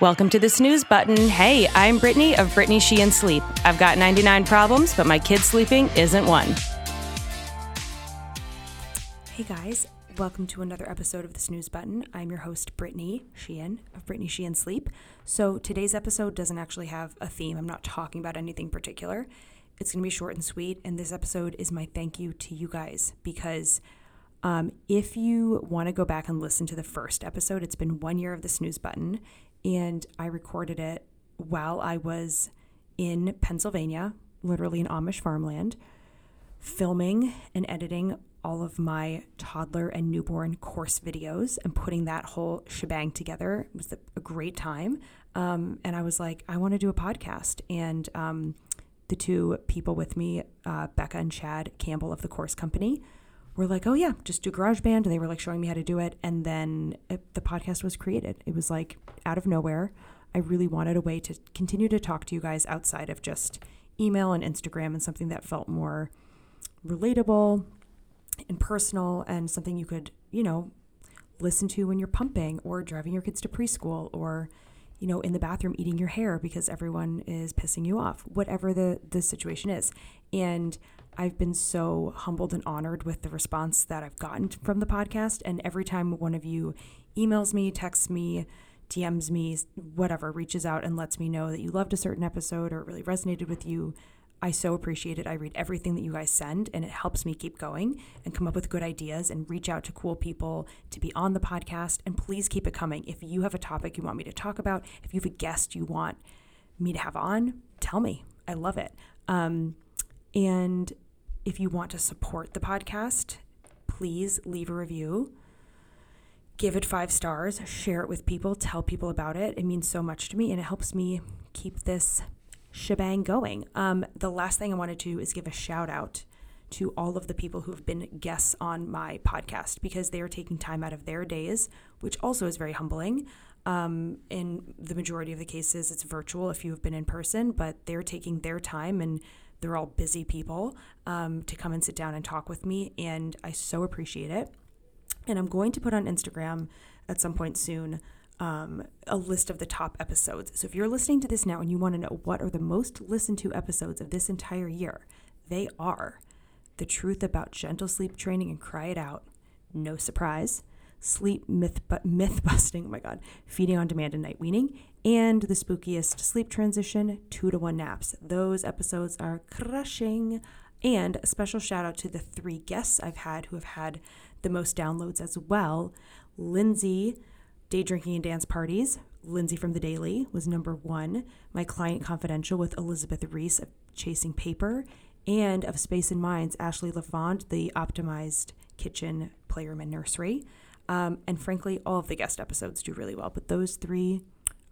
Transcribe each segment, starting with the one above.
Welcome to the snooze button. Hey, I'm Brittany of Brittany Sheehan Sleep. I've got 99 problems, but my kid sleeping isn't one. Hey guys, welcome to another episode of the snooze button. I'm your host, Brittany Sheehan of Brittany Sheehan Sleep. So today's episode doesn't actually have a theme. I'm not talking about anything particular. It's going to be short and sweet. And this episode is my thank you to you guys because um, if you want to go back and listen to the first episode, it's been one year of the snooze button and I recorded it while I was in Pennsylvania, literally in Amish farmland, filming and editing all of my toddler and newborn course videos and putting that whole shebang together. It was a great time. Um, and I was like, I want to do a podcast. And um, the two people with me, uh, Becca and Chad Campbell of the course company, were like, oh, yeah, just do GarageBand. And they were like showing me how to do it. And then it, the podcast was created. It was like out of nowhere. I really wanted a way to continue to talk to you guys outside of just email and Instagram and something that felt more relatable and personal and something you could, you know, listen to when you're pumping or driving your kids to preschool or you know in the bathroom eating your hair because everyone is pissing you off whatever the the situation is and I've been so humbled and honored with the response that I've gotten from the podcast. And every time one of you emails me, texts me, DMs me, whatever, reaches out and lets me know that you loved a certain episode or it really resonated with you, I so appreciate it. I read everything that you guys send and it helps me keep going and come up with good ideas and reach out to cool people to be on the podcast. And please keep it coming. If you have a topic you want me to talk about, if you have a guest you want me to have on, tell me. I love it. Um, and if you want to support the podcast, please leave a review. Give it five stars, share it with people, tell people about it. It means so much to me and it helps me keep this shebang going. Um, the last thing I wanted to do is give a shout out to all of the people who have been guests on my podcast because they are taking time out of their days, which also is very humbling. Um, in the majority of the cases, it's virtual if you have been in person, but they're taking their time and they're all busy people um, to come and sit down and talk with me. And I so appreciate it. And I'm going to put on Instagram at some point soon um, a list of the top episodes. So if you're listening to this now and you want to know what are the most listened to episodes of this entire year, they are The Truth About Gentle Sleep Training and Cry It Out. No surprise sleep myth, bu- myth busting, oh my God, feeding on demand and night weaning, and the spookiest sleep transition, two to one naps. Those episodes are crushing. And a special shout out to the three guests I've had who have had the most downloads as well. Lindsay, Day Drinking and Dance Parties. Lindsay from The Daily was number one. My Client Confidential with Elizabeth Reese of Chasing Paper. And of Space and Minds, Ashley LaFond, the optimized kitchen playroom and nursery. Um, and frankly, all of the guest episodes do really well, but those three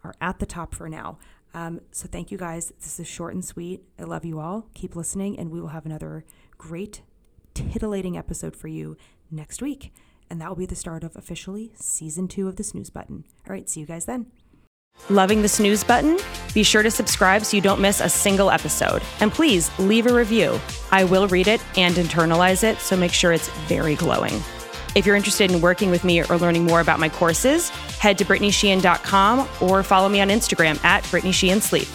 are at the top for now. Um, so thank you guys. This is short and sweet. I love you all. Keep listening, and we will have another great, titillating episode for you next week. And that will be the start of officially season two of the snooze button. All right, see you guys then. Loving the snooze button? Be sure to subscribe so you don't miss a single episode. And please leave a review. I will read it and internalize it, so make sure it's very glowing. If you're interested in working with me or learning more about my courses, head to BrittanySheehan.com or follow me on Instagram at Brittany Sheehan Sleep.